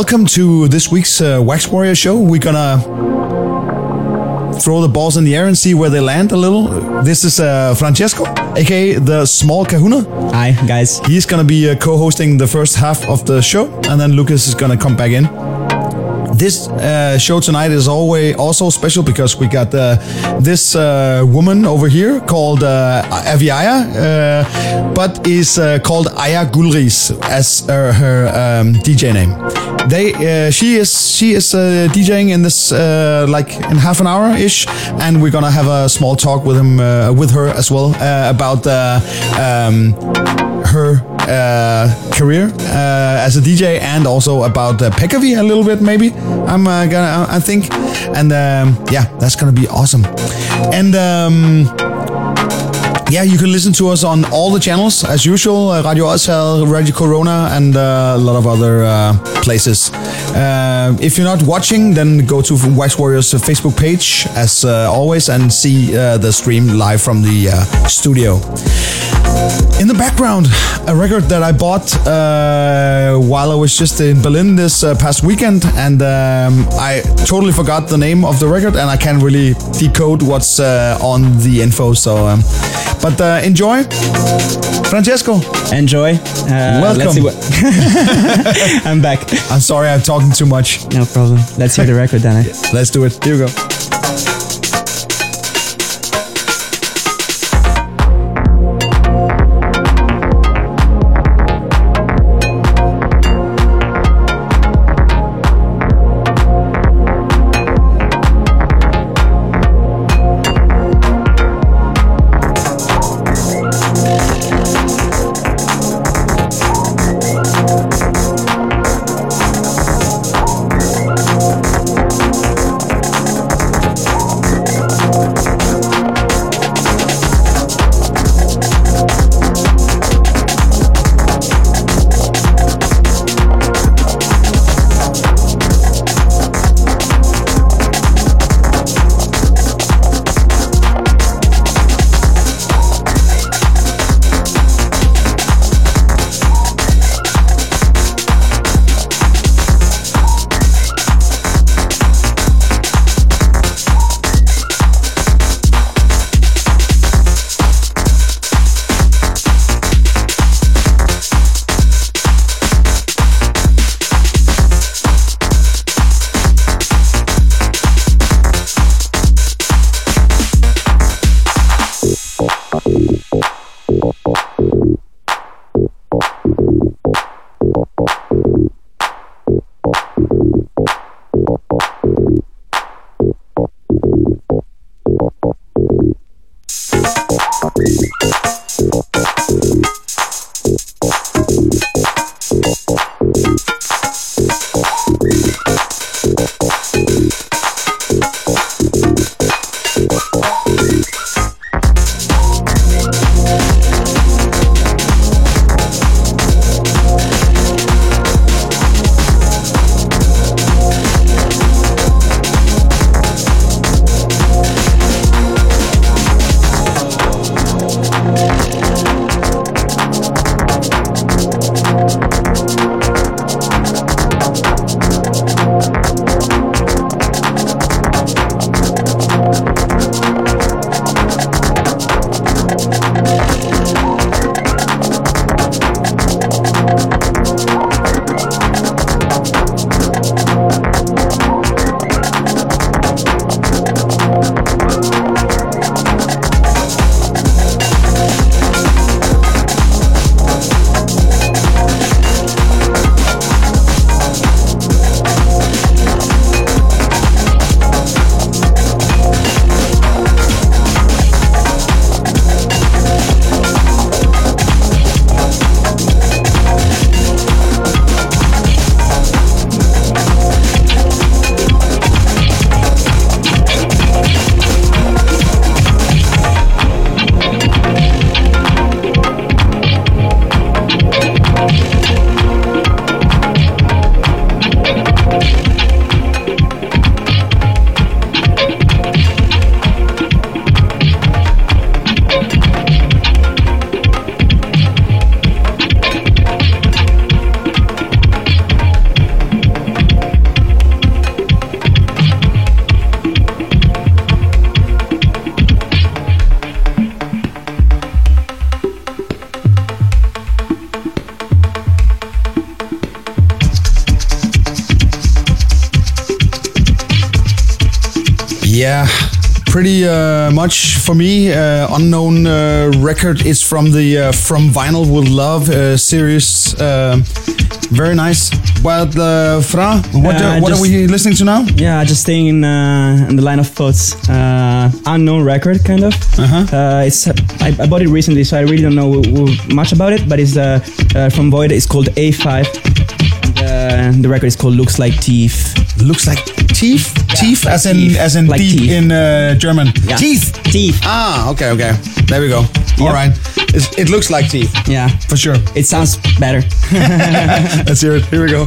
welcome to this week's uh, Wax Warrior show. We're gonna throw the balls in the air and see where they land a little. This is uh, Francesco, aka the Small Kahuna. Hi, guys. He's gonna be uh, co-hosting the first half of the show, and then Lucas is gonna come back in. This uh, show tonight is always also special because we got uh, this uh, woman over here called uh, Aviaya, uh, but is uh, called Aya Gulris as her um, DJ name. They, she is she is DJing in this like in half an hour ish, and we're gonna have a small talk with him with her as well about um, her career uh, as a DJ and also about uh, Pekavi a little bit maybe I'm uh, gonna I think and um, yeah that's gonna be awesome and um, yeah, you can listen to us on all the channels as usual uh, Radio Odsal, Radio Corona, and uh, a lot of other uh, places. Uh, if you're not watching, then go to Wax Warriors uh, Facebook page as uh, always and see uh, the stream live from the uh, studio. In the background, a record that I bought uh, while I was just in Berlin this uh, past weekend, and um, I totally forgot the name of the record, and I can't really decode what's uh, on the info. So, um, but uh, enjoy, Francesco. Enjoy. Uh, Welcome. Let's see what I'm back. I'm sorry I'm talking too much. No problem. Let's hear the record then. Let's do it. Here we go. Much for me. Uh, unknown uh, record is from the uh, From Vinyl with Love uh, series. Uh, very nice. But uh, Fra, what, what are we listening to now? Yeah, just staying in, uh, in the line of thoughts. Uh, unknown record, kind of. Uh-huh. Uh, it's I, I bought it recently, so I really don't know much about it. But it's uh, uh, from Void. It's called A5. And, uh, the record is called Looks Like Teeth. Looks like teeth. Teeth, as in teeth. as in Like deep teeth. in uh, German. Yeah. Teeth. Teeth. Ah, okay, okay. There we go. All Yep. right. It's, it looks like teeth Yeah, for sure. it sounds better. Let's hear it. Here we go.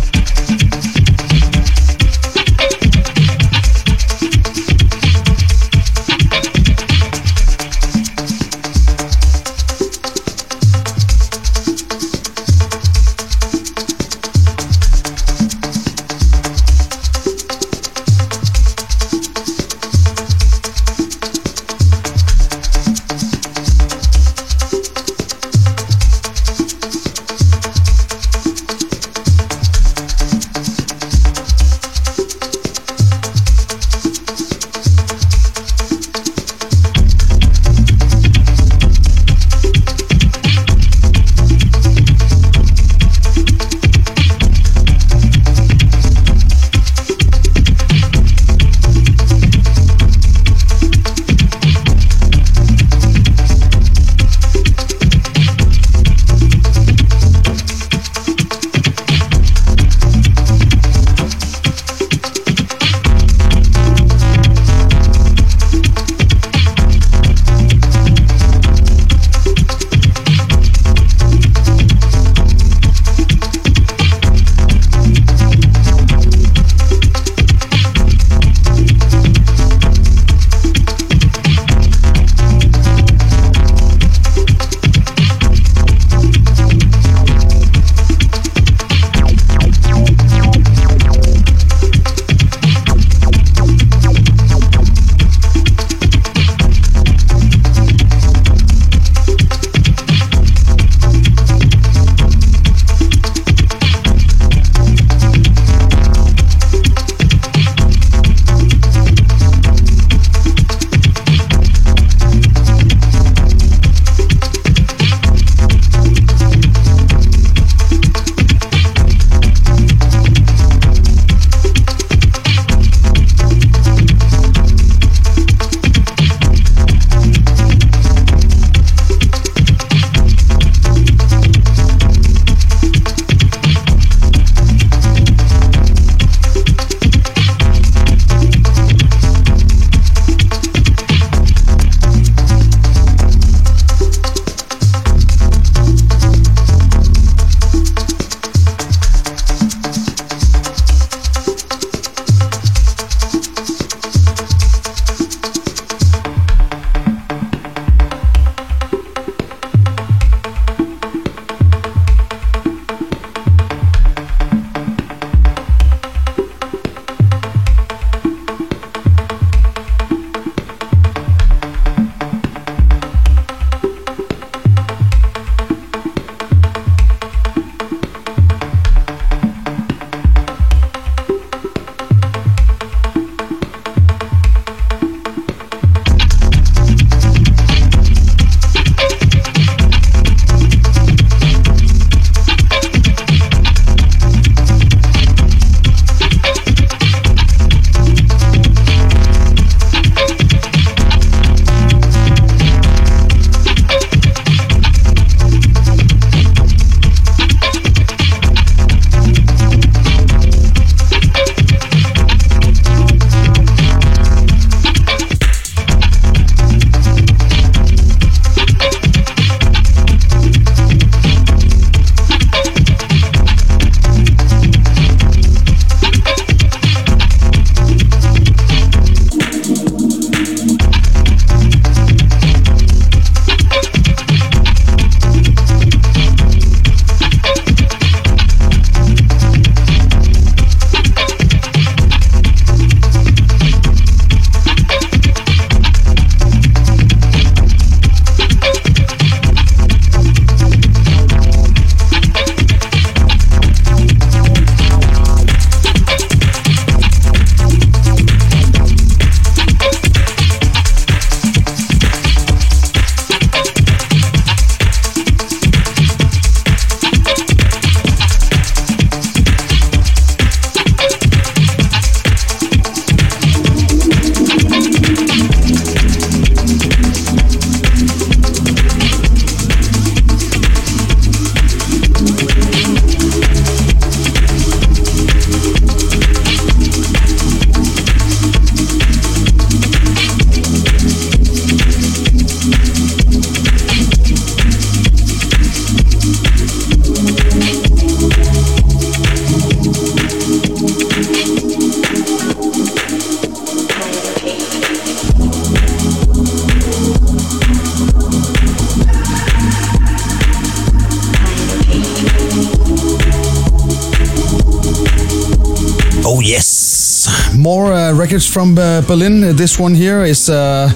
Records from uh, Berlin. This one here is, uh,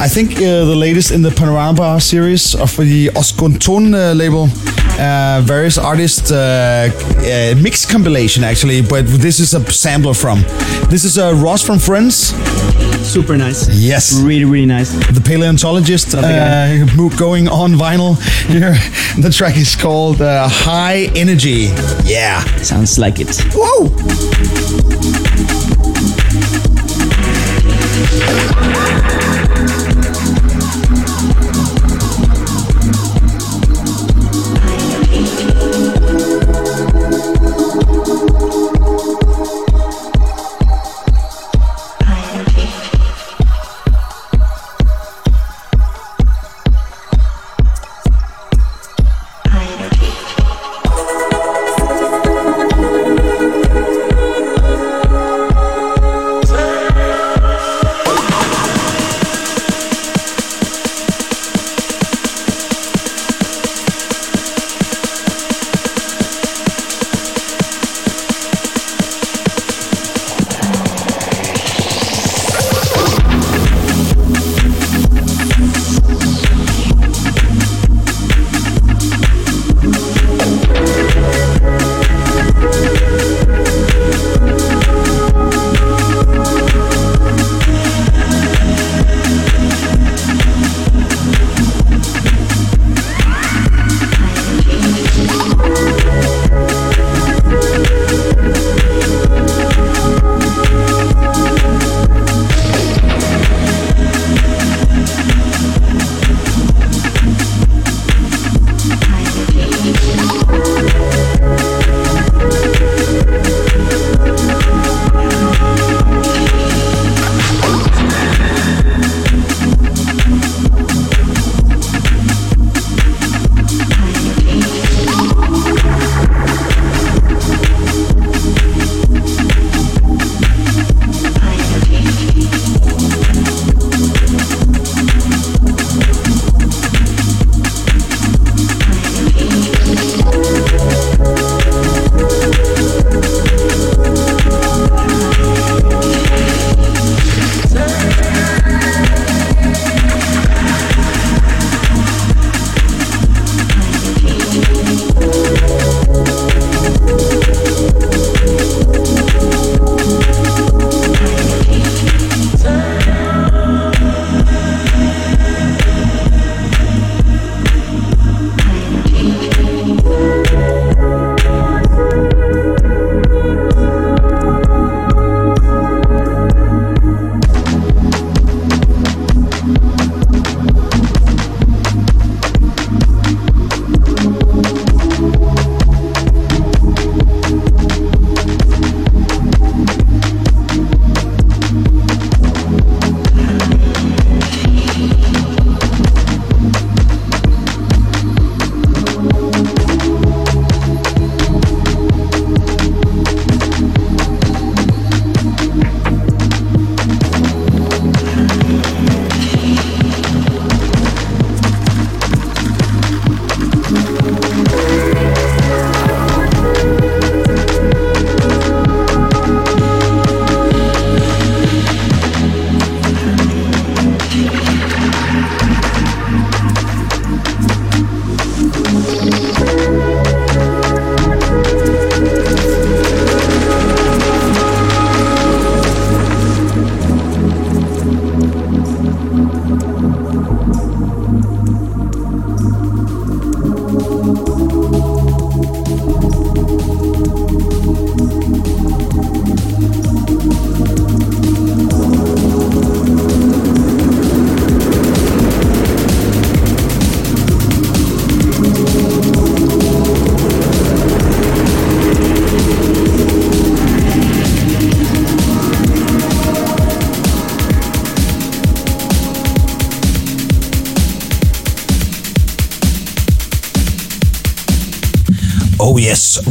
I think, uh, the latest in the Panorama series of the Ostgut Ton uh, label. Uh, various artists uh, uh, mix compilation actually, but this is a sampler from. This is uh, Ross from Friends. Super nice. Yes. Really, really nice. The paleontologist the uh, going on vinyl here. The track is called uh, High Energy. Yeah. Sounds like it. Whoa! Oh yes,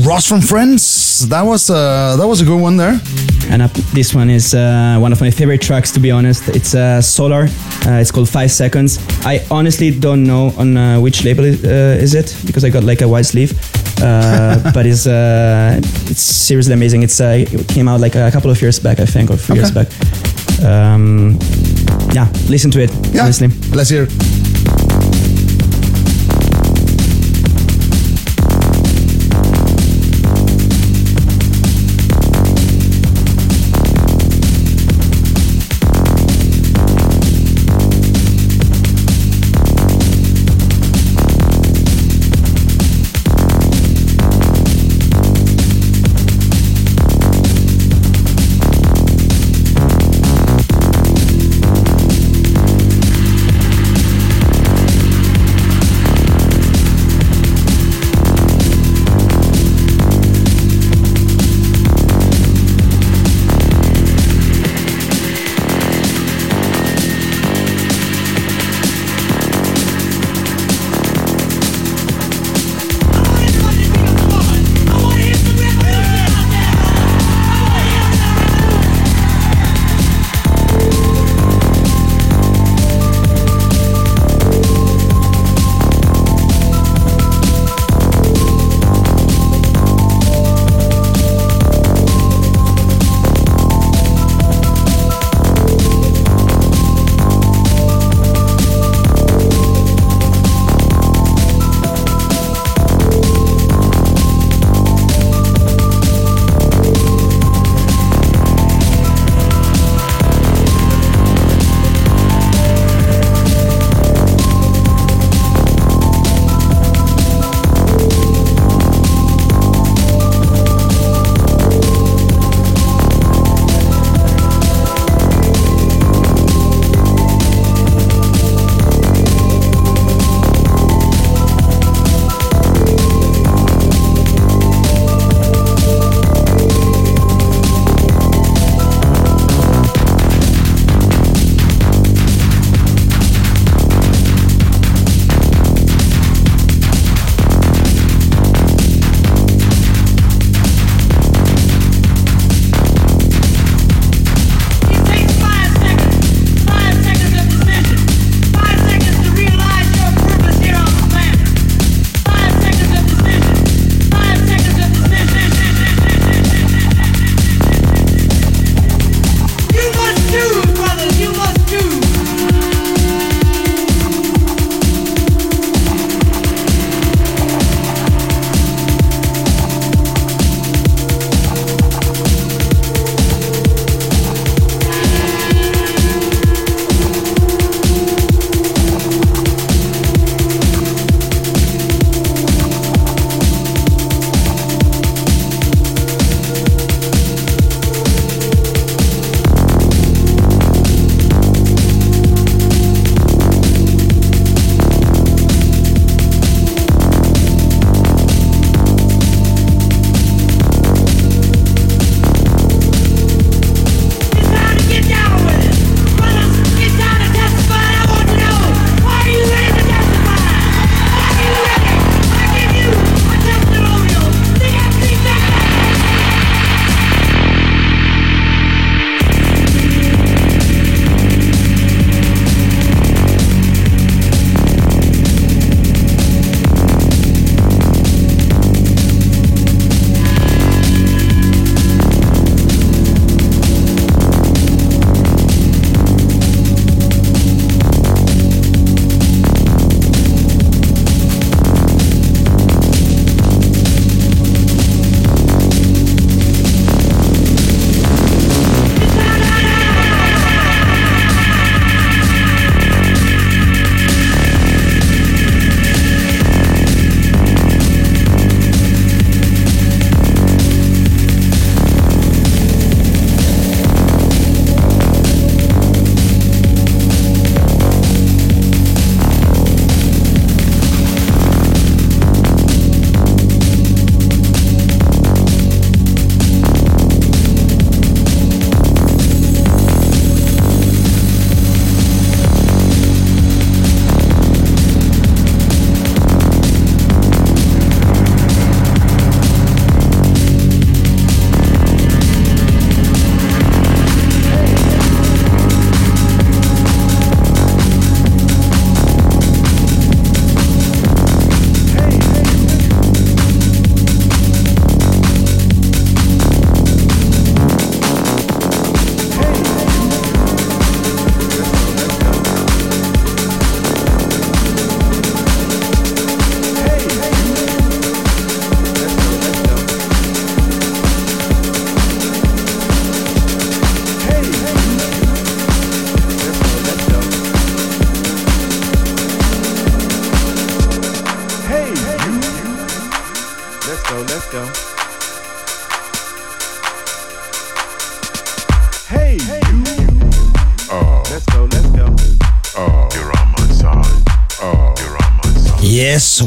Ross from Friends. That was uh, that was a good one there. And up, this one is uh, one of my favorite tracks, to be honest. It's uh, Solar. Uh, it's called Five Seconds. I honestly don't know on uh, which label it, uh, is it because I got like a white sleeve. uh, but it's uh, it's seriously amazing. It's uh, it came out like a couple of years back, I think, or three years Okay. back. Um, yeah, listen to it. Yeah. Honestly. Let's hear. it.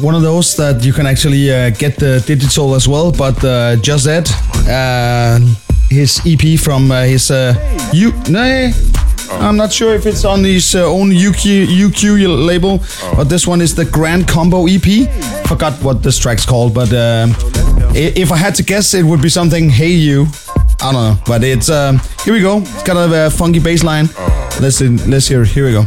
one of those that you can actually uh, get the digital as well. But uh, just that, uh, his EP from uh, his uh, U. No, oh. I'm not sure if it's on his own UQ, UQ label, but this one is the Grand Combo EP. Forgot what this track's called, but um, if I had to guess, it would be something Hey You. I don't know, but it's um, here we go. It's kind of a funky bass line. Oh. Let's let's hear. It. Here we go.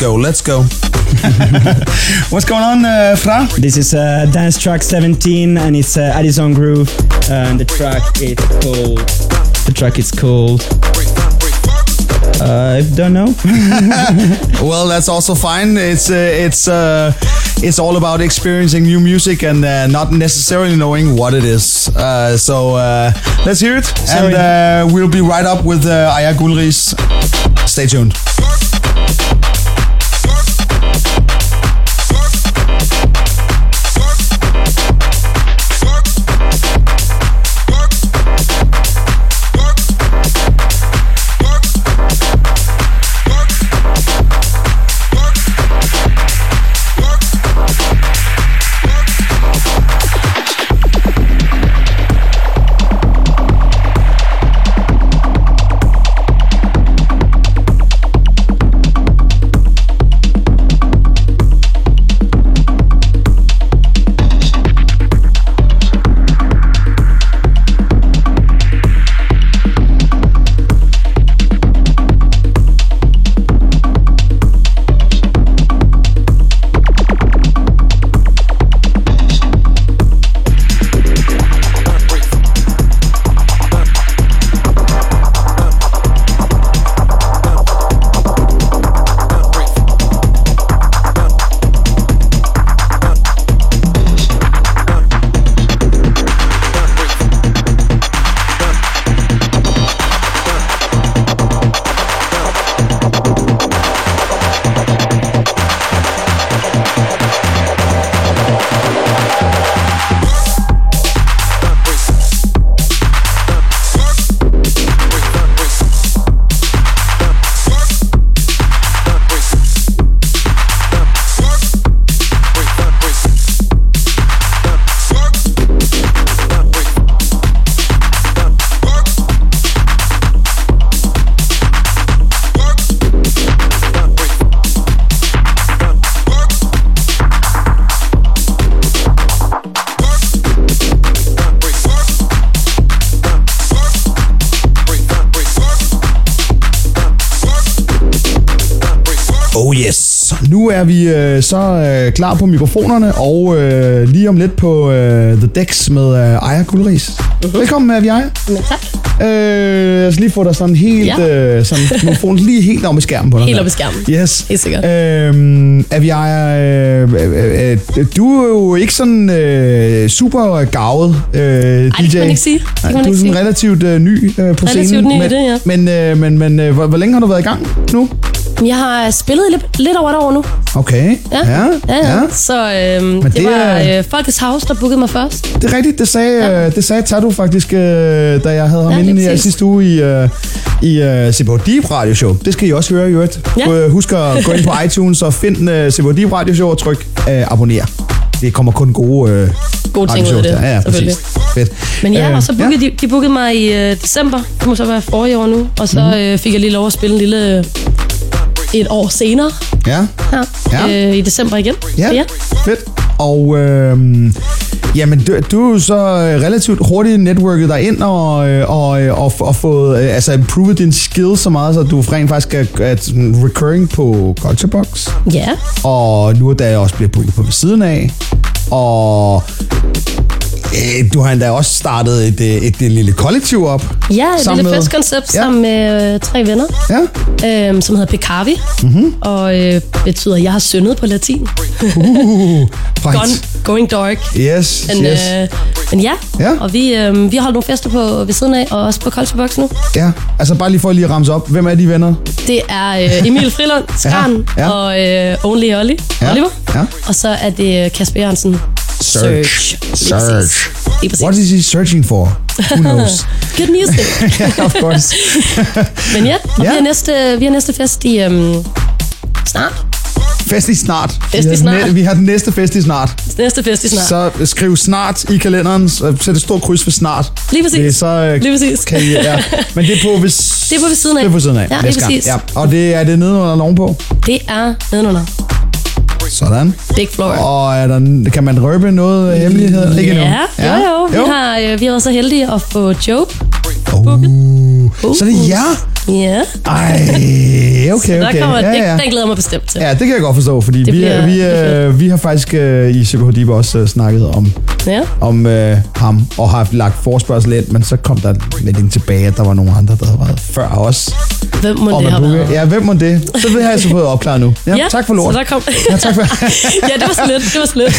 go, let's go. What's going on, uh, Fra? This is uh, dance track 17, and it's uh, Addison Groove, and the track is called. The track is called. Uh, I don't know. Well, that's also fine. It's uh, it's uh, it's all about experiencing new music and uh, not necessarily knowing what it is. Uh, so uh, let's hear it, Sorry. and uh, we'll be right up with uh, Aya Gulris. Stay tuned. Øh, så øh, klar på mikrofonerne, og øh, lige om lidt på øh, The Decks med øh, Aya Gulris. Uh-huh. Velkommen, øh, Aya. Men tak. Øh, jeg skal lige få dig sådan helt, Ja. øh, sådan, mikrofonen lige helt om i skærmen på dig. Helt der. op i skærmen. Yes. Helt sikkert. Øhm, Aviaja, øh, øh, øh, du er jo ikke sådan øh, super gavet øh, det DJ. kan man ikke sige. Det Nej, man du er sådan sige. relativt øh, ny øh, på Relativt scenen. ny i men, det, ja. Men, øh, men, men øh, hvor, hvor længe har du været i gang nu? Jeg har spillet lidt, lidt over et år nu. Okay. Ja, ja, ja. ja. Så øhm, det, det var øh, Folkets House, der bookede mig først. Det er rigtigt, det sagde, ja. øh, det sagde Tatu faktisk, øh, da jeg havde ham Ja, ja, inde i præcis. sidste uge i, øh, i øh, CBH Deep Radio Show. Det skal I også høre i øvrigt. Ja. Ja. Husk at gå ind på iTunes og find øh, CBH Deep Radio Show og tryk øh, abonner. Det kommer kun gode øh, Gode ting ud af det. Ja, ja, præcis. Fedt. Men ja, Øh, og så bookede de, de bookede mig i øh, december. Det må så være forrige år nu. Og så Mhm. øh, fik jeg lige lov at spille en lille... Et år senere Ja, her, Ja. øh, i december igen. ja, ja. fedt. Og øh, jamen, du, du er så øh, relativt hurtigt networket dig ind og, øh, og, øh, og, og fået altså improved din skills så meget, så du rent faktisk er, er recurring på Culture Box. Ja, og nu er der også bliver booket på ved siden af. Og du har endda også startet et, øh, et, et lille kollektiv op. ja et lille med- festkoncept Ja. sammen med øh, tre venner, Ja, øh, som hedder. Mhm. Mm-hmm. Og øh, betyder, at jeg har syndet på latin. uh, Gone, right. going dark. Yes, Men, yes. øh, men ja, Ja. og vi, øh, vi har holdt nogle fester på ved siden af, og også på Culture Box nu. Ja, altså bare lige for at lige ramse op. Hvem er de venner? Det er øh, Emil Frilund, Skarn Ja, ja. og øh, Only Olli, Ja, Oliver. ja. Og så er det øh, Kasper Jørgensen. Search. Search. præcis. What is he searching for? Who knows? Good music. yeah, of course. Men ja, og Ja. vi, har næste, vi har næste fest i øhm, snart. Fest i snart. Fest i vi, har, snart. vi har den næste fest i snart. Næste fest i snart. Så skriv snart i kalenderen. så Sæt et stort kryds for snart. Lige præcis. Det så, øh, Lige præcis. Kan I, ja. Men det er på ved, Det er på ved siden af. Det er på siden af. Ja, lige gang. præcis. Ja. Og det er det nede under loven på. Det er nedenunder. Sådan. Big Floor. Og er der, kan man røbe noget hemmelighed? Ikke endnu? Ja, jo, jo. Vi, har, øh, vi været så heldige at få Joe. Uh. Uh. Så det er jer. Ja, Ej, okay, der okay. kommer, ja, det, ja. den glæder mig bestemt til. Ja, det kan jeg godt forstå, fordi Det vi, bliver- vi, det øh, vi har faktisk øh, i CPH Deep også øh, snakket om, Ja. om øh, ham, og har lagt forspørgsel ind, men så kom der melding tilbage, at der var nogle andre, der havde været før os. Hvem må det have været? Ja, hvem må det? Så det har jeg så fået opklaret nu. Ja, tak for lort. Så der kom... Ja, tak for... ja, det var slet. Det var slet.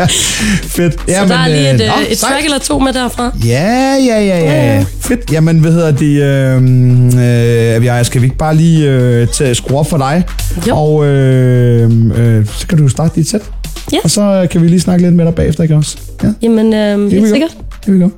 Fedt. Ja, så der er lige et, øh, øh, et sejt. track eller to med derfra. Ja, ja, ja, ja. Ja, ja. ja. Fedt. Jamen, hvad hedder det? Øh, øh, jeg skal vi ikke bare lige øh, tage skrue op for dig? Jo. Og øh, øh, så kan du starte dit sæt. Ja. Og så øh, kan vi lige snakke lidt med dig bagefter, ikke også? Ja. Jamen, øh, helt sikkert. Here we go.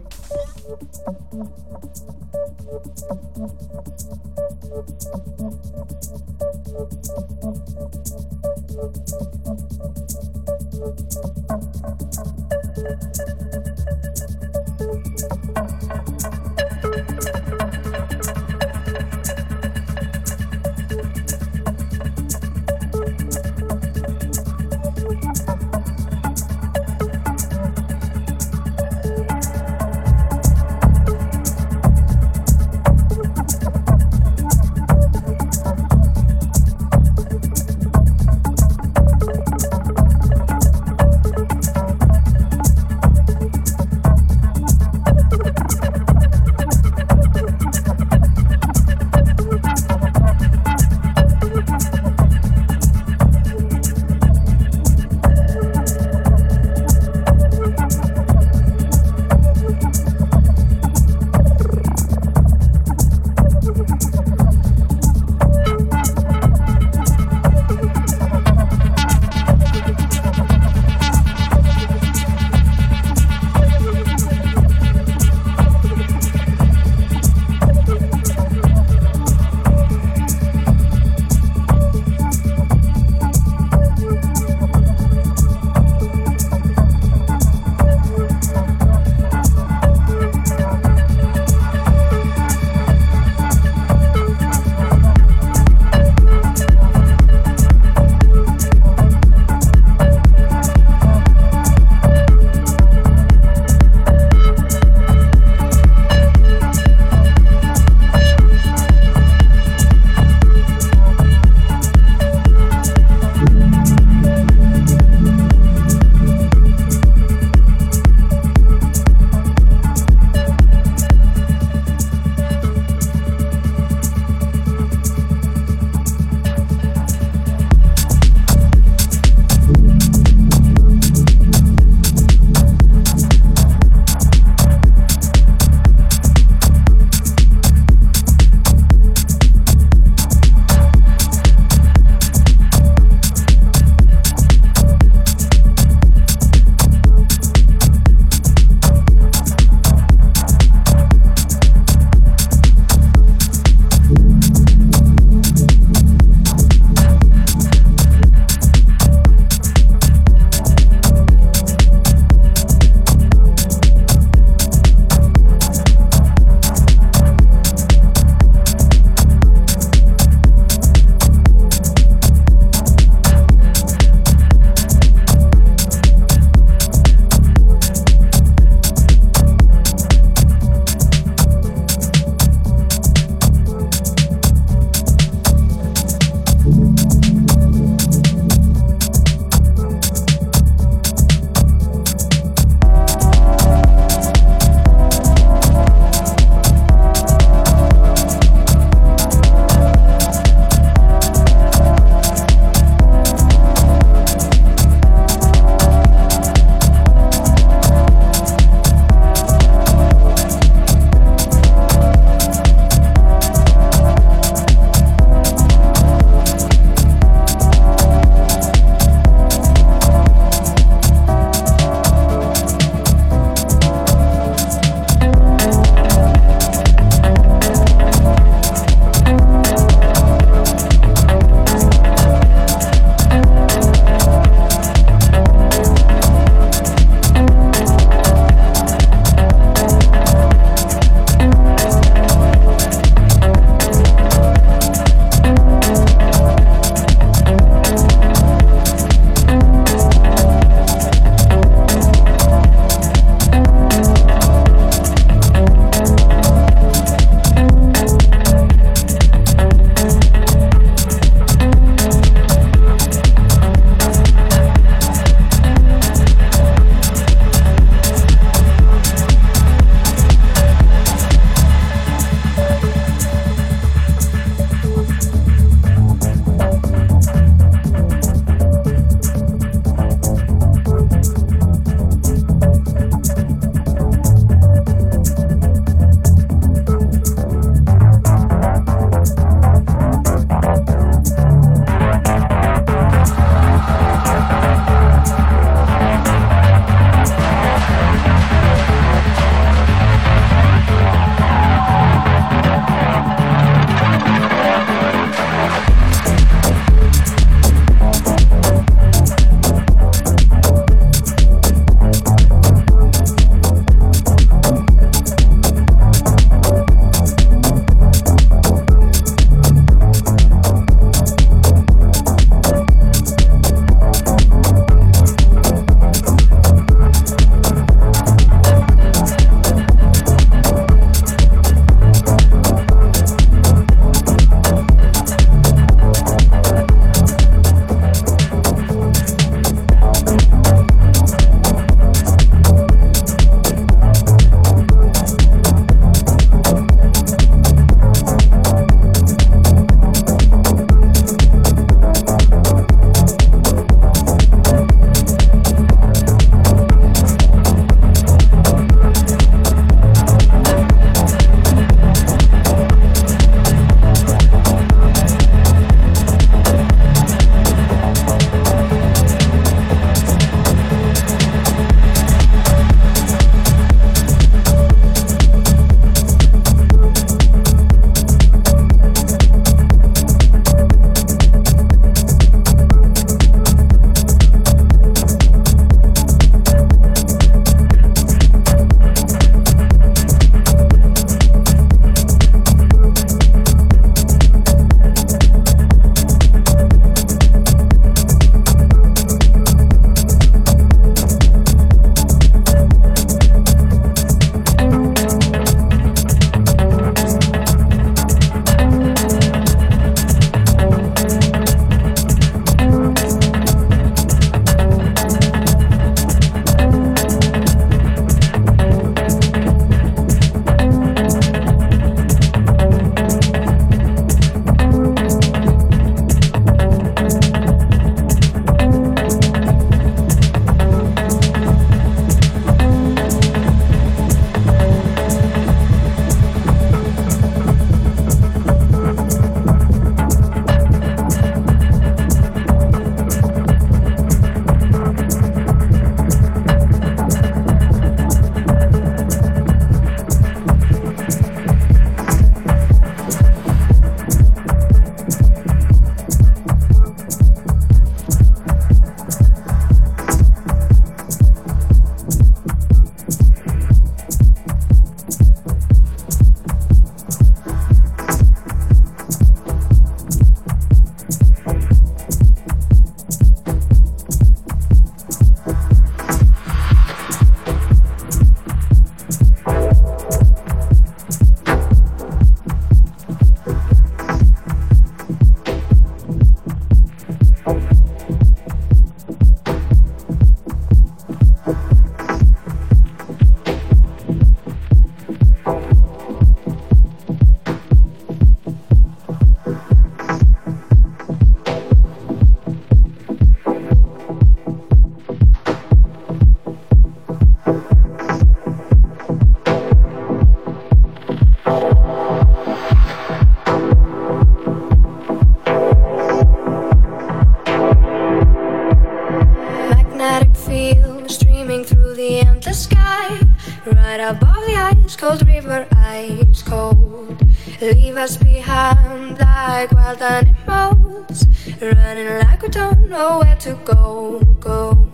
We don't know where to go. Go,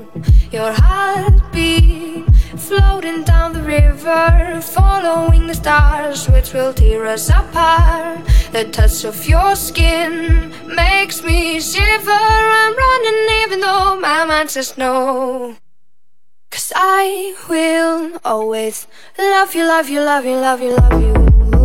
your heartbeat floating down the river, following the stars, which will tear us apart. The touch of your skin makes me shiver. I'm running even though my mind says no. Cause I will always love you, love you, love you, love you, love you.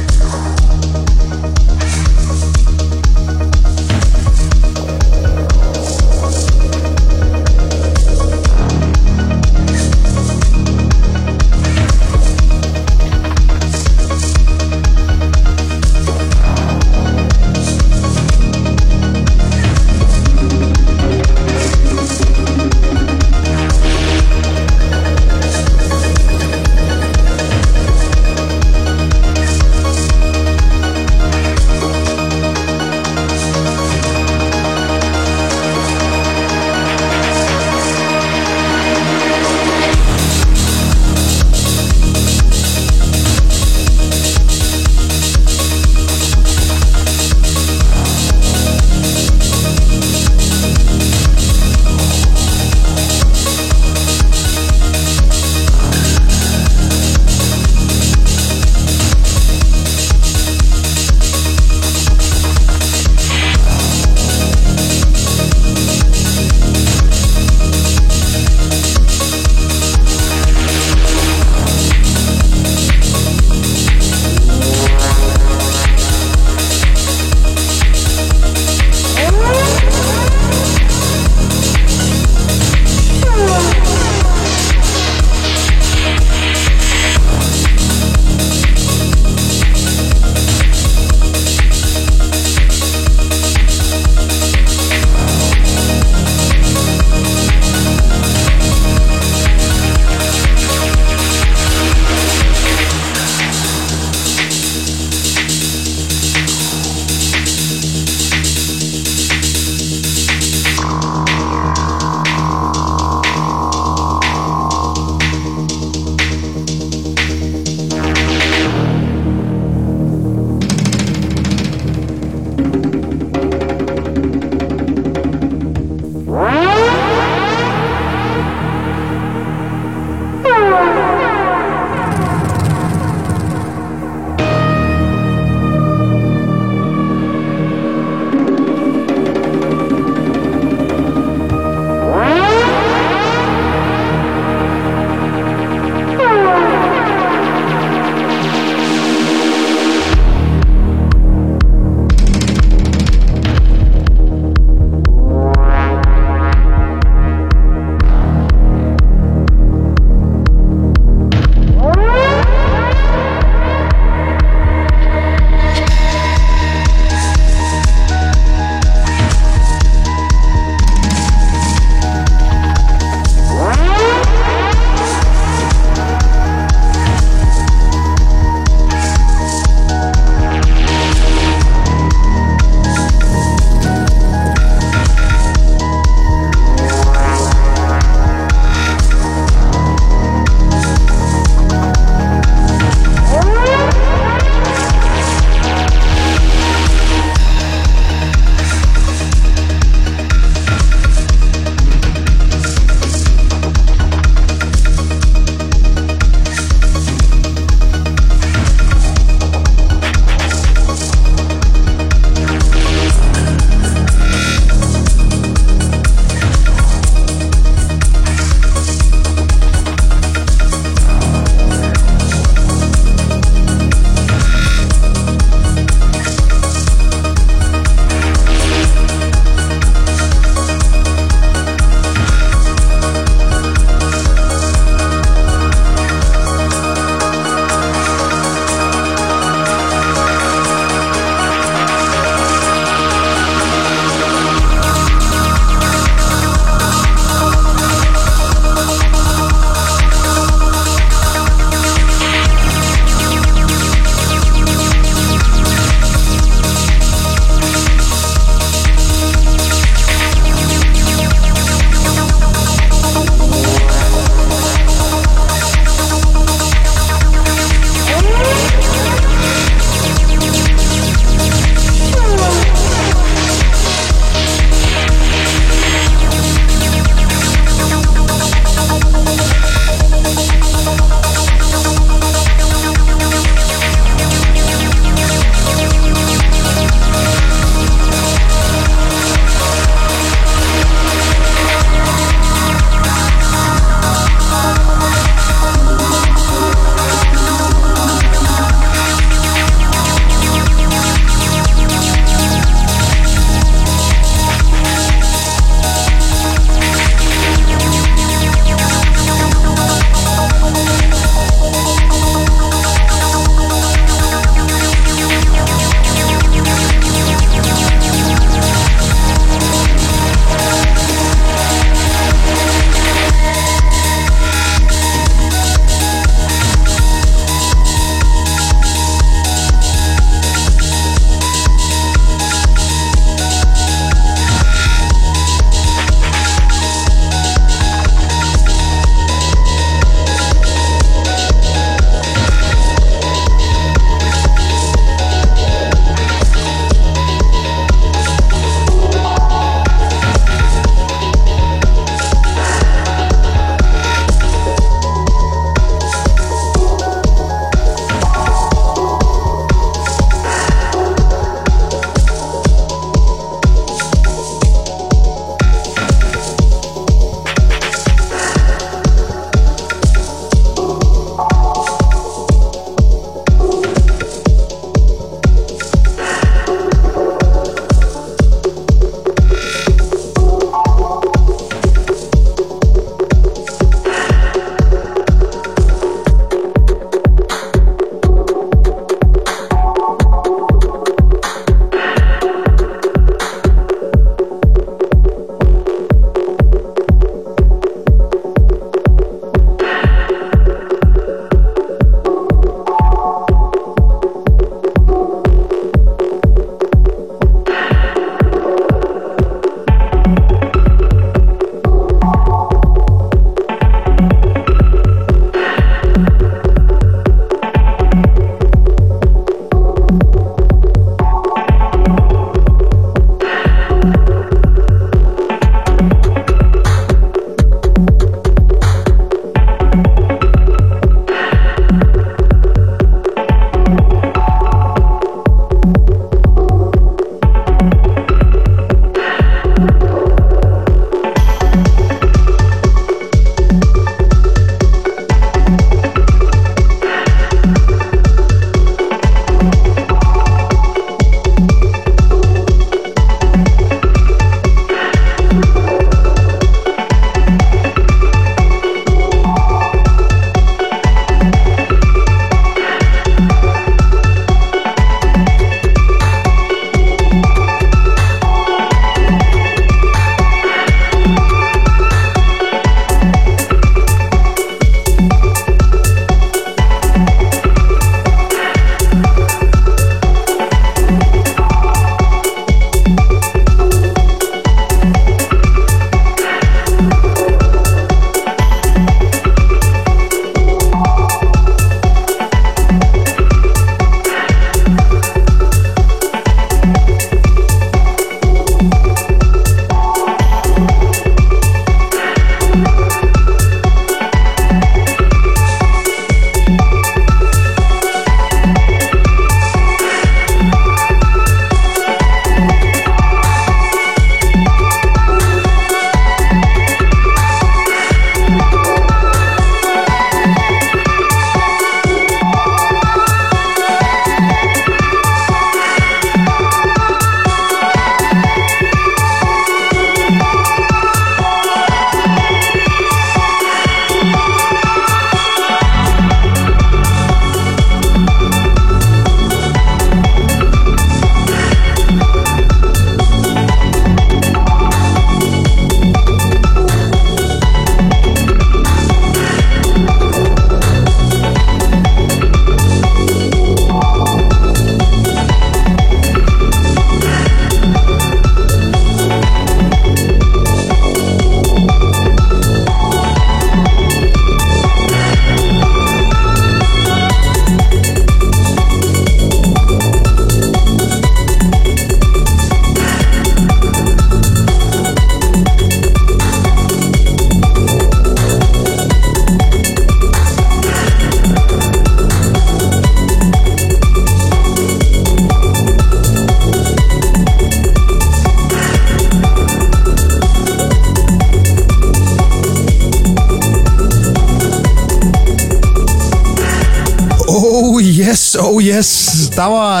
Yes, der var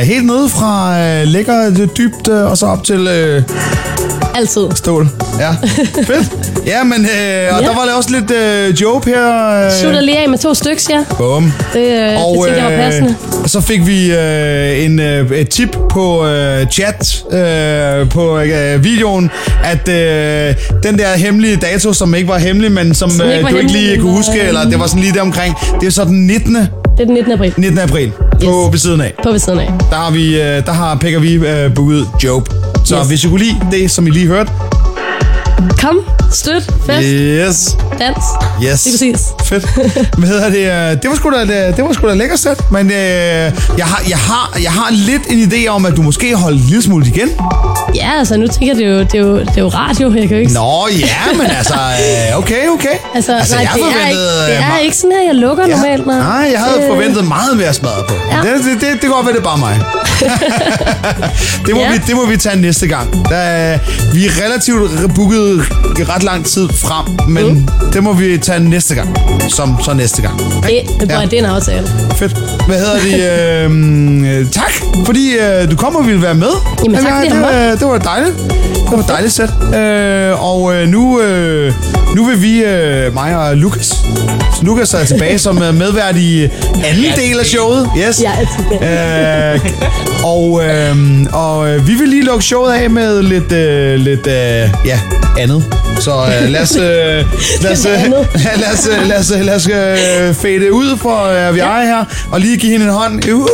øh, helt nede fra øh, lækker dybt øh, og så op til øh, Altid. stål. Ja, fedt. Ja, men øh, og Ja. der var også lidt øh, joke her. Øh, Slutter lige af med to stykker, ja. Bum. Det, øh, Og det tænker jeg var passende. så fik vi øh, en, øh, et tip på øh, chat øh, på øh, videoen, at øh, den der hemmelige dato, som ikke var hemmelig, men som, Som øh, ikke du ikke hemmelig, lige men kunne huske, øh, eller det var sådan lige der omkring, det er så den 19. Det er den 19. april. 19. april på Yes. ved siden af. På ved siden af. Der har vi, øh, der har Pek og vi øh, booket Job. Så Yes. hvis I kunne lide det, som I lige hørte, Kom, støt, fest, yes, dans. Yes. Lige præcis. Fedt. Hvad hedder det? øh, Det var sgu da, det, det var sgu da lækkert sæt, men øh, jeg, har, jeg, har, jeg har lidt en idé om, at du måske holdt en lille smule igen. Ja, altså nu tænker jeg, det er jo, det er jo, det er jo radio, jeg kan jo ikke... Nå, ja, men altså, øh, okay, okay. Altså, altså nej, jeg det, er ikke, det øh, er meget- ikke sådan her, jeg lukker Ja. normalt. Nej, Nej, jeg havde Det- forventet meget mere smadret på. Ja. Det, det, det, det kan godt være, det er bare mig. det, må Ja. vi, det må vi tage næste gang. Der, vi er relativt booket ret lang tid frem, men mm. det må vi tage næste gang. Som så næste gang. Det, det, Ja. det er en aftale. Fedt. Hvad hedder det? Øh, øh, tak, fordi øh, du kom og ville være med. Jamen, tak, ja, det, var, det var dejligt. Det var dejligt sæt. Øh, og øh, nu, øh, nu vil vi, øh, mig og Lukas, Lukas er tilbage som øh, medvært i anden del af showet. Yes. Jeg er tilbage. Øh, og øh, og øh, vi vil lige lukke showet af med lidt, øh, lidt øh, ja, andet. Så øh, lad os, øh, lad os, øh. Lad os, øh, lad os, øh, lad os øh, fade ud for øh, vi er her, og lige give hende en hånd. Uh!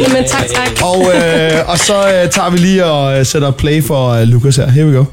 Jamen, tak, tak. Og, øh, og så øh, tager vi lige og øh, sætter play for øh, Lukas her. Here we go.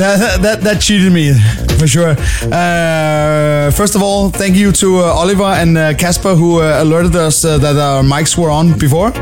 That, that, that cheated me for sure. Uh, first of all, thank you to uh, Oliver and uh, Casper who uh, alerted us uh, that our mics were on before,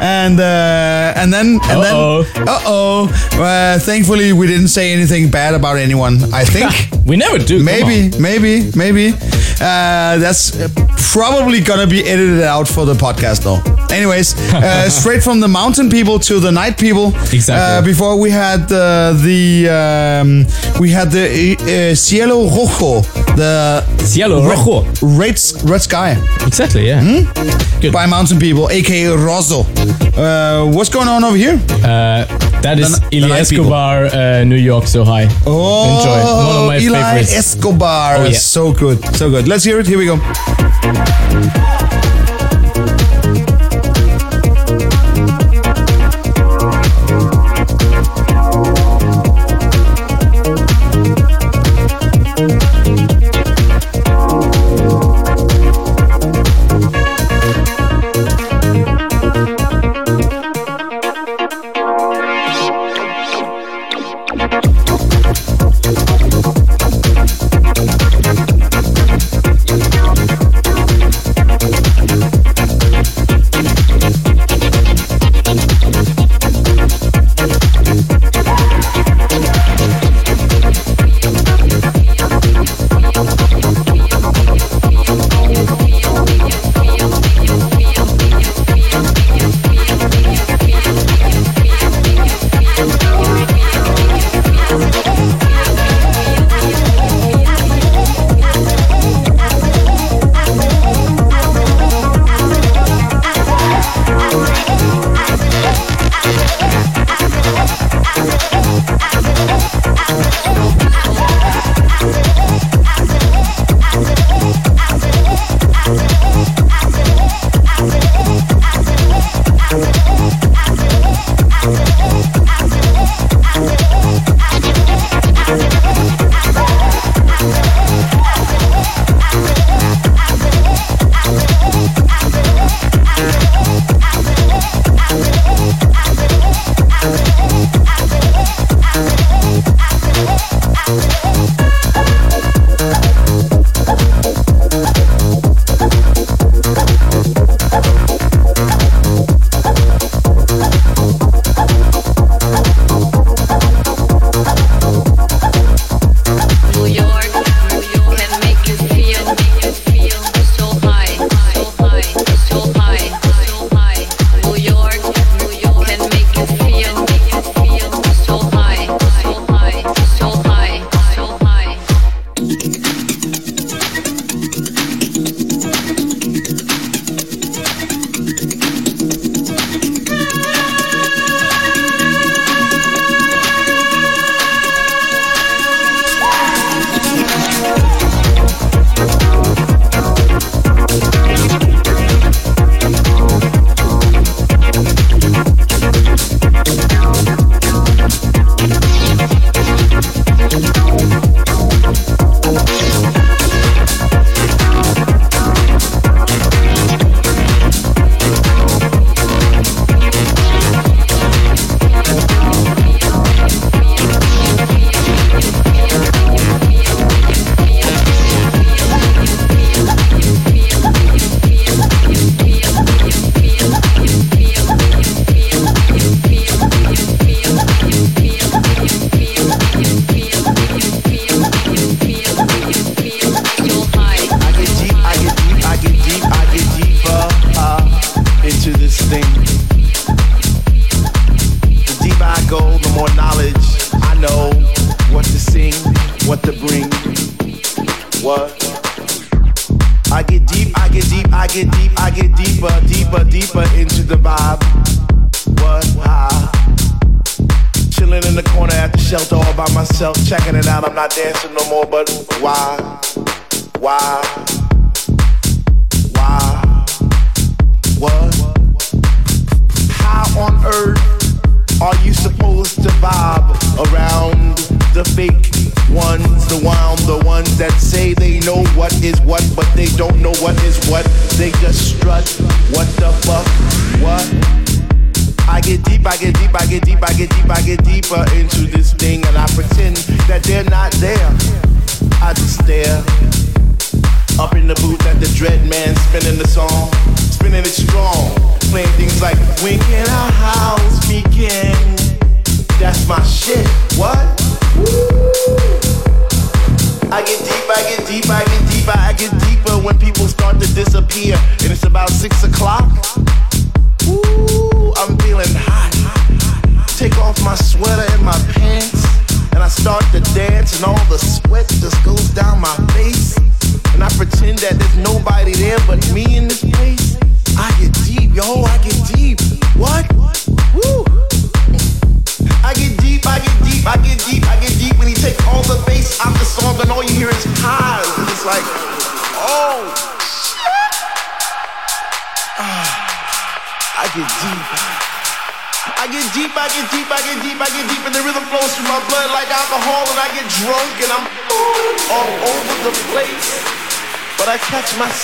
and uh, and then and Uh-oh. then uh oh. thankfully, we didn't say anything bad about anyone. I think. We never do. Maybe, maybe, maybe. Uh, that's uh, probably gonna be edited out for the podcast, though. Anyways, uh, straight from the mountain people to the night people. Exactly. Uh, before we had uh, the um, we had the uh, cielo rojo, the Cielo red- rojo. red, red sky. Exactly, yeah. Good. by mountain people, aka Rosso. Uh, what's going on over here? That is The- the Ilya night people. Escobar, uh, New York, so high. Oh, Enjoy. One of my Eli favorites. Escobar. Oh, yeah. So good, so good. Let's hear it. Here we go.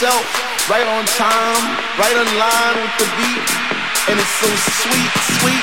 myself, right on time, right in line with the beat. And it's so sweet, sweet.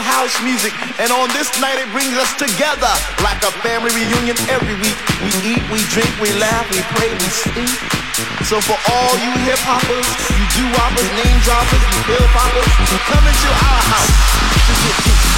house music. And on this night, it brings us together like a family reunion every week. We eat, we drink, we laugh, we pray, we sing. So for all you hip hoppers, you do hoppers, name droppers, you bill poppers, come into our house to get.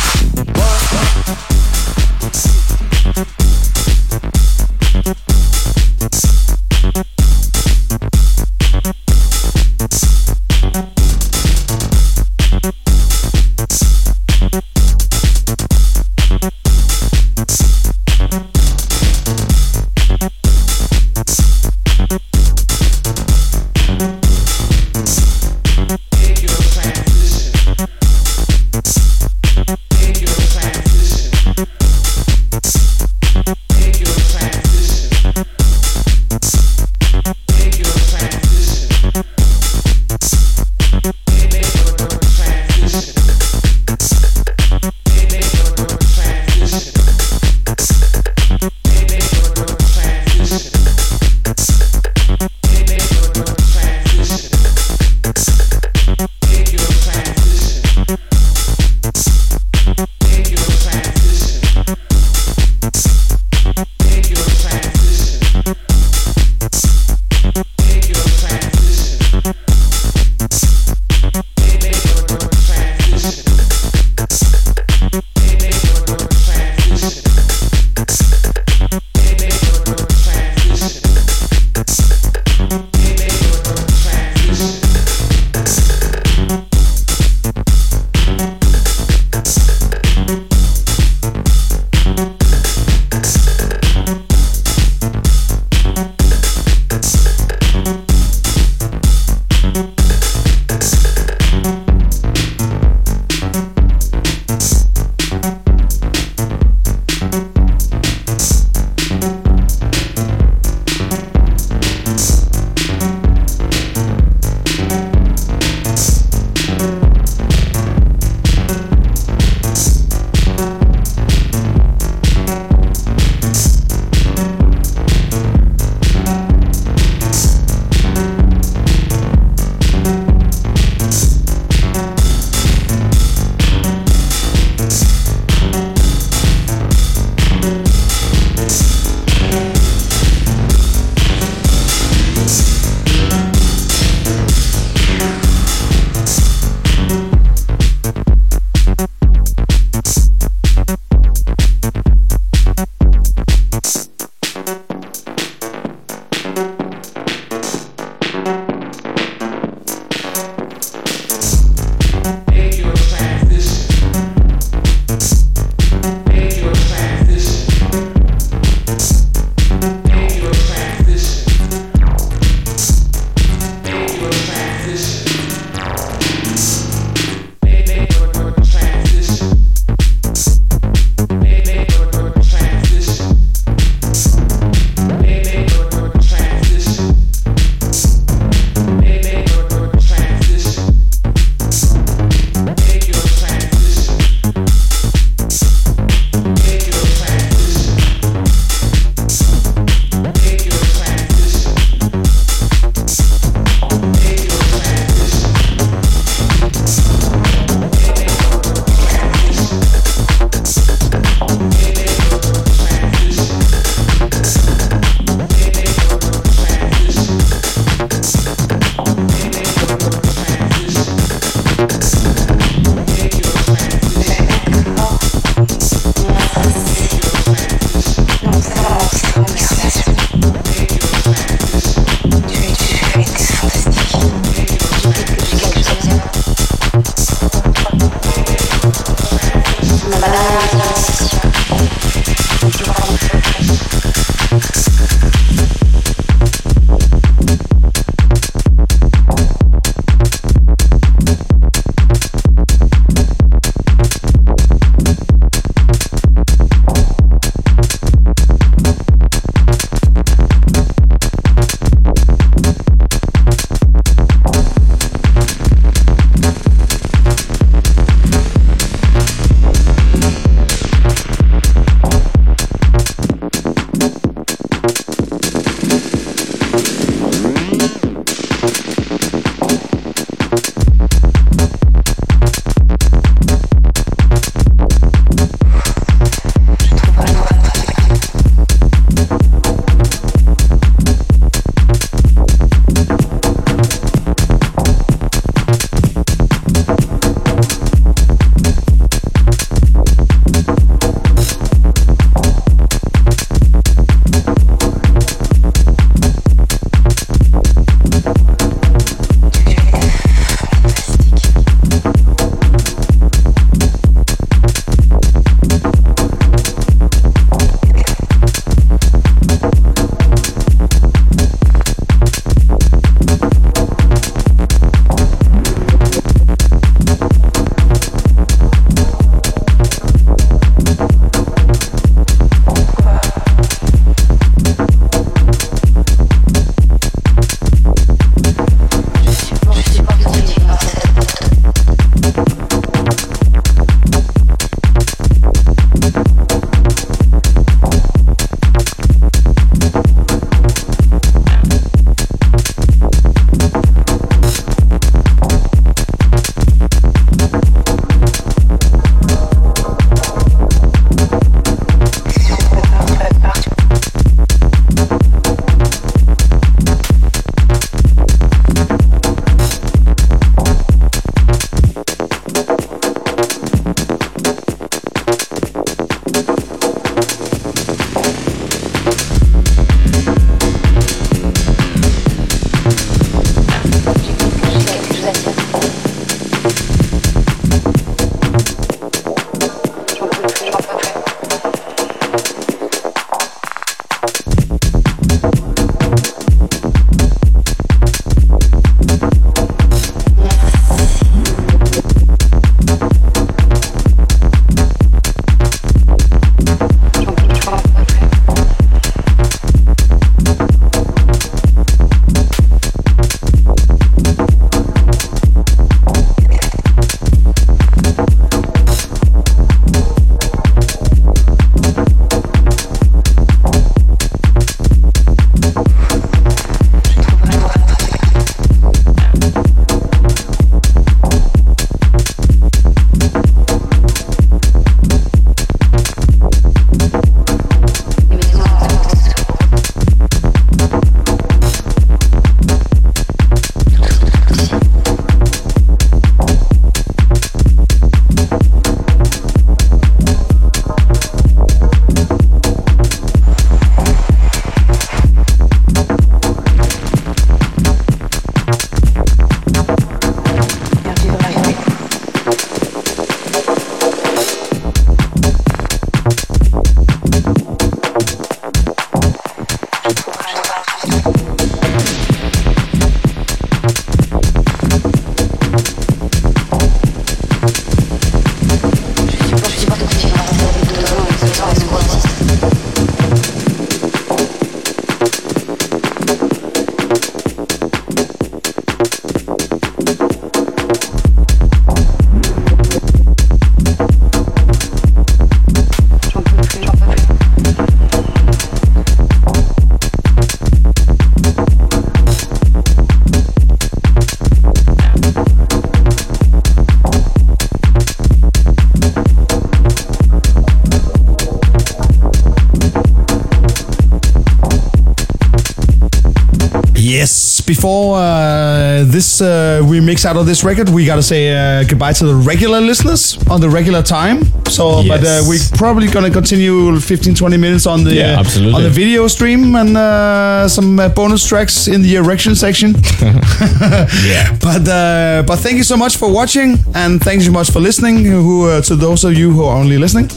Before uh, this uh, we mix out of this record, we gotta say uh, goodbye to the regular listeners on the regular time. So, but uh, we're probably gonna continue 15, 20 minutes on the Yeah, uh, on the video stream and uh, some uh, bonus tracks in the erection section. Yeah. But uh, but thank you so much for watching and thank you so much for listening. Who uh, to those of you who are only listening,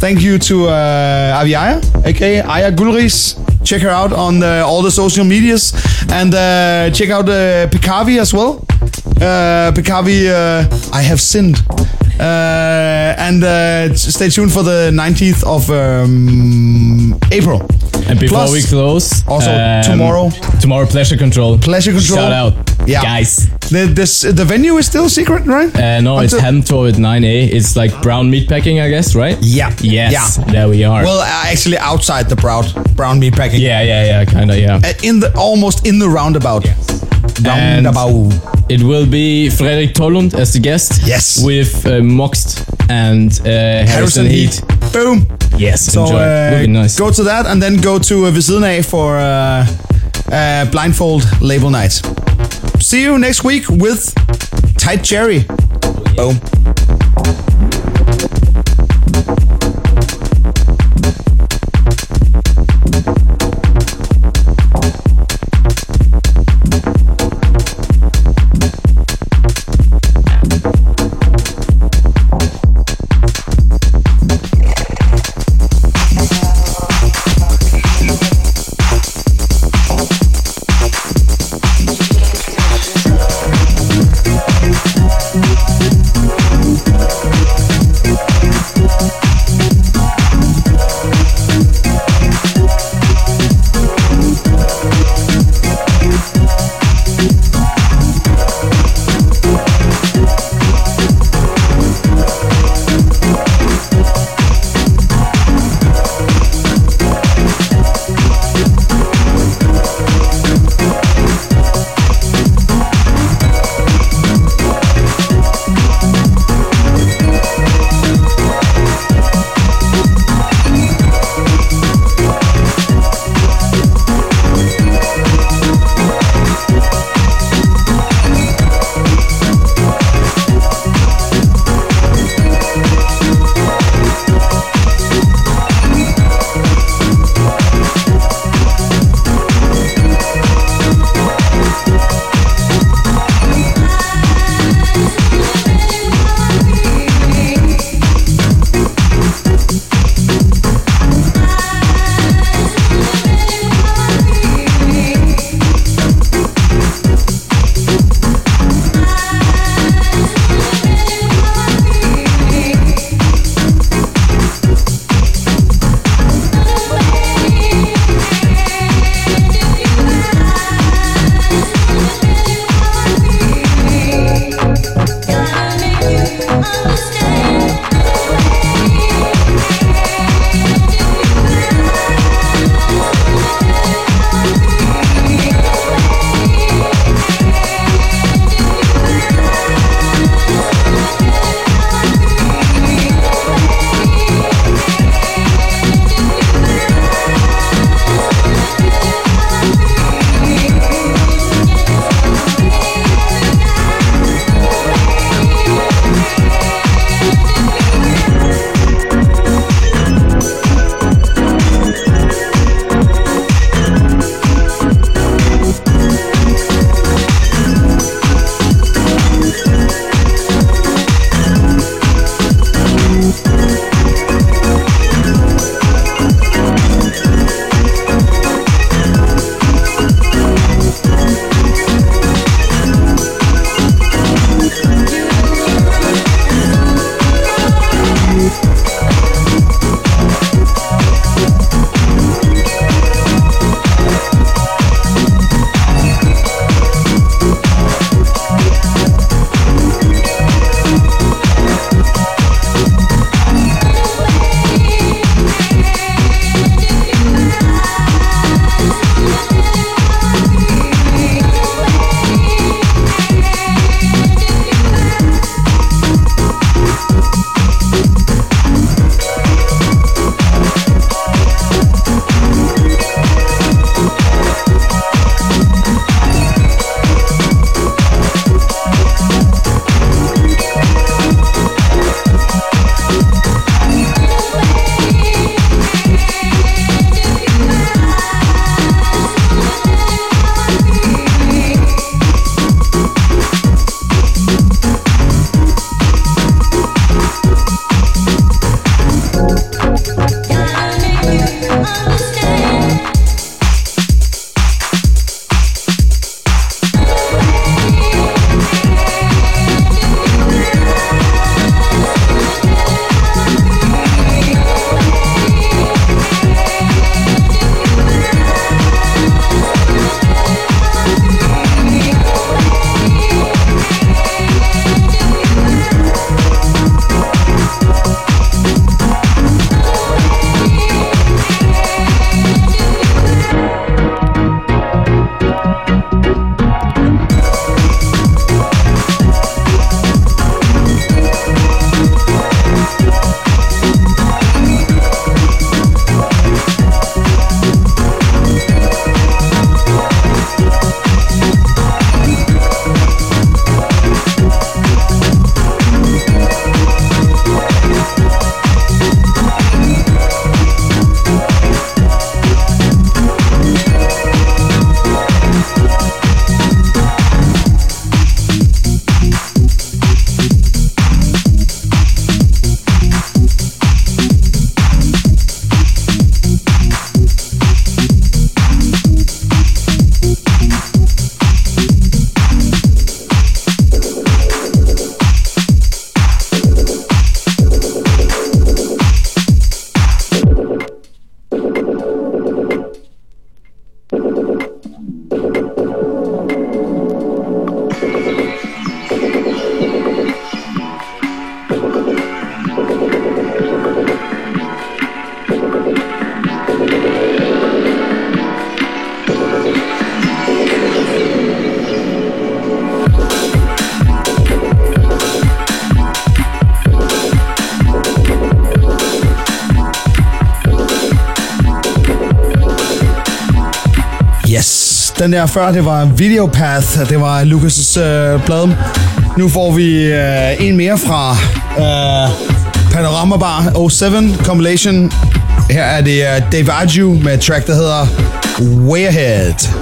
thank you to uh, Avi Aya, aka Aya Gulris. Check her out on the, all the social medias and uh, check out uh, Pikavi as well. Uh, Pikavi, uh, I have sinned. Uh, and uh, stay tuned for the 19th of um, April. And before Plus, we close, also um, tomorrow- tomorrow Pleasure Control. Pleasure Control. Shout out, Yeah. guys. The, this, the venue is still secret, right? Uh, no, it's Until- Hamtor at 9A. It's like brown meat packing, I guess, right? Yeah. Yes. Yeah. There we are. Well, uh, actually, outside the brown brown meat packing. yeah, yeah, yeah, kind of, yeah. Uh, In the almost in the roundabout. And- Roundabout. It will be Frederik Tollund as the guest. Yes. With uh, Moxt and uh, Harrison, Heat. Boom. Yes, So enjoy. uh, will be nice. go to that and then go to uh, Ved for uh, uh, blindfold label night. See you next week with Tight Cherry. Boom. Den der før, det var Videopath, det var Lucas' øh, plade. Nu får vi øh, en mere fra øh, Panorama Bar 07 Compilation. Her er det øh, Dave Arju med et track, der hedder Way Ahead.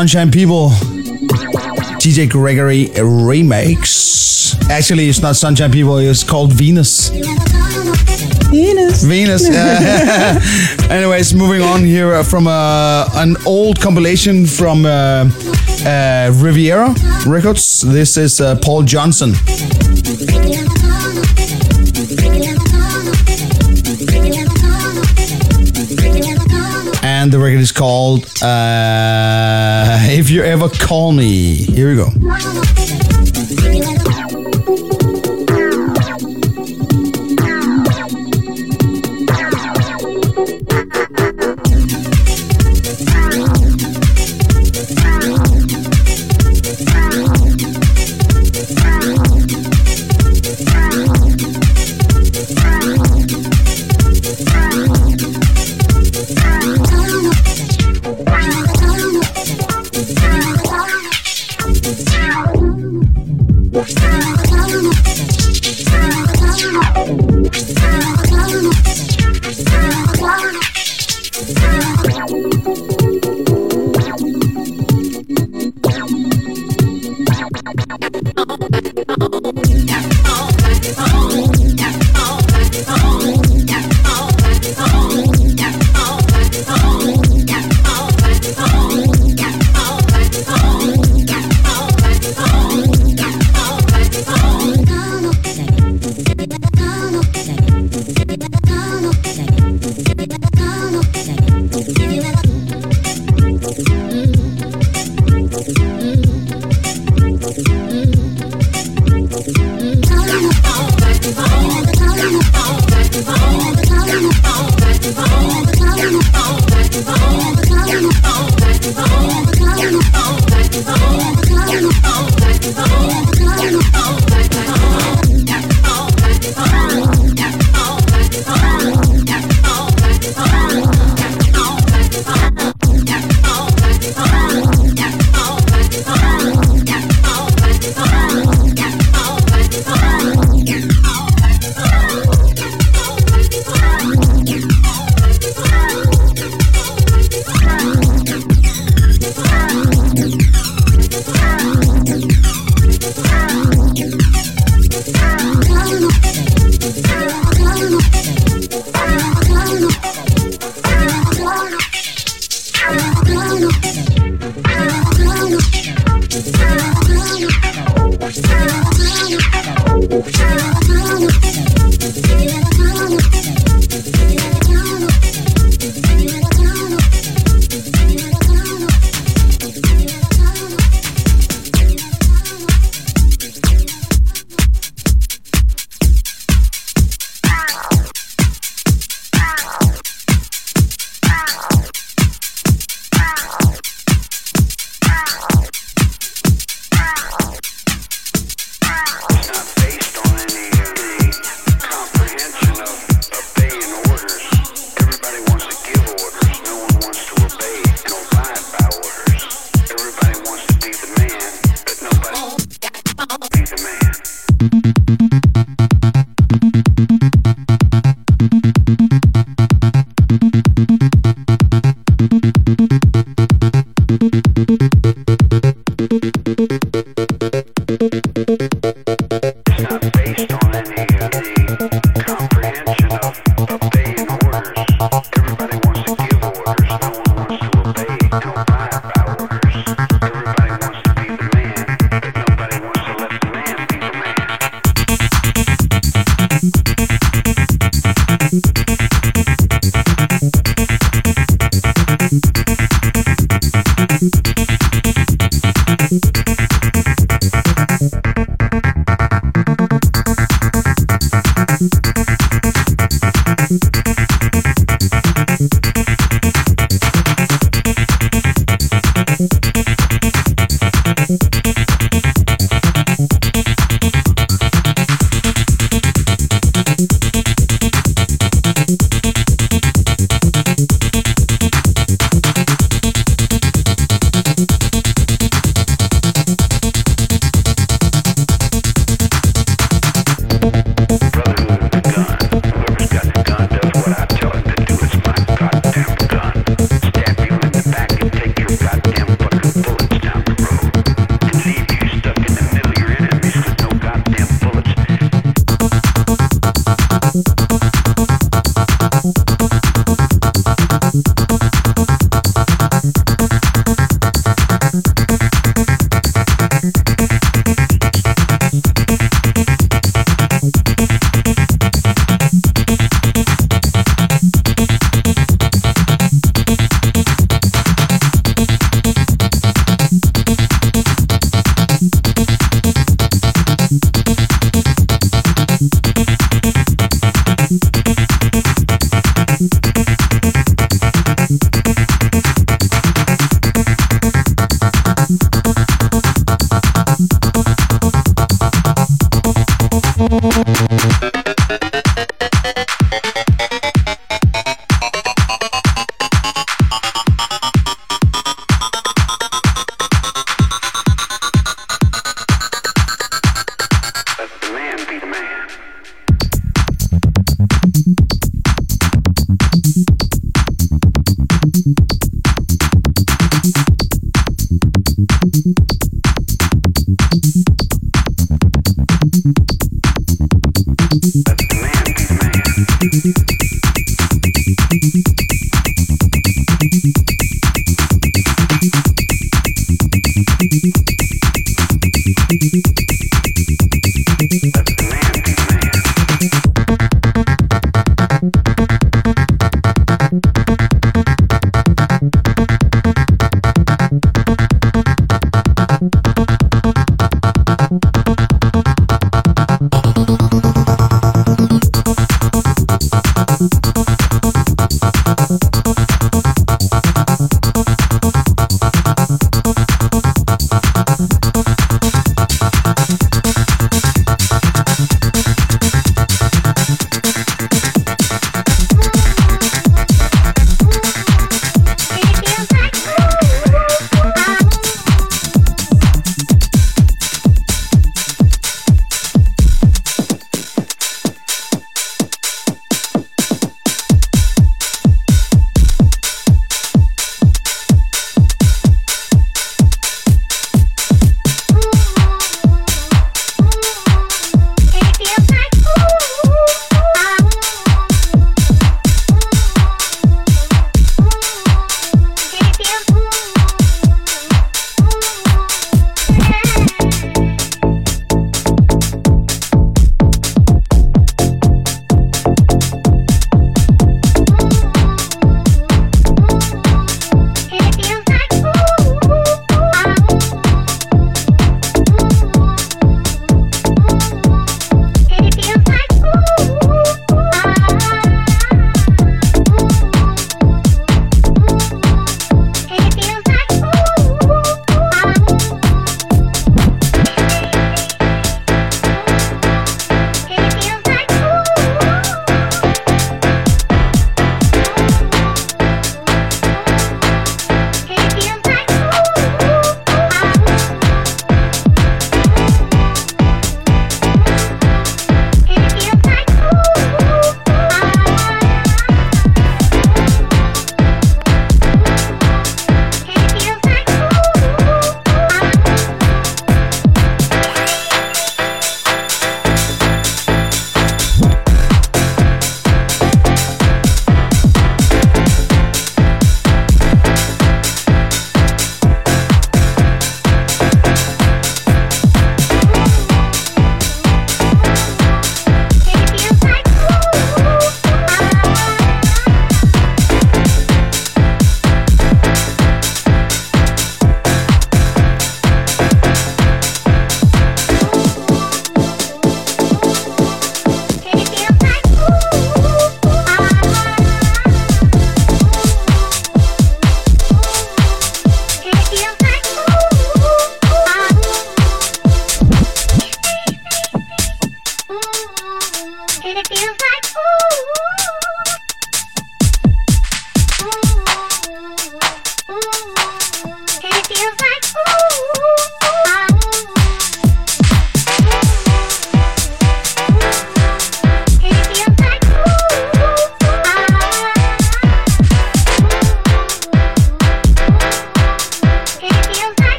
Sunshine People, DJ Gregory remakes. Actually, it's not Sunshine People, it's called Venus. Venus. Venus. yeah. Anyways, moving on here uh, from uh, an old compilation from uh, uh, Riviera Records. This is uh, Paul Johnson. And the record is called uh, If You Ever Call Me. Here we go.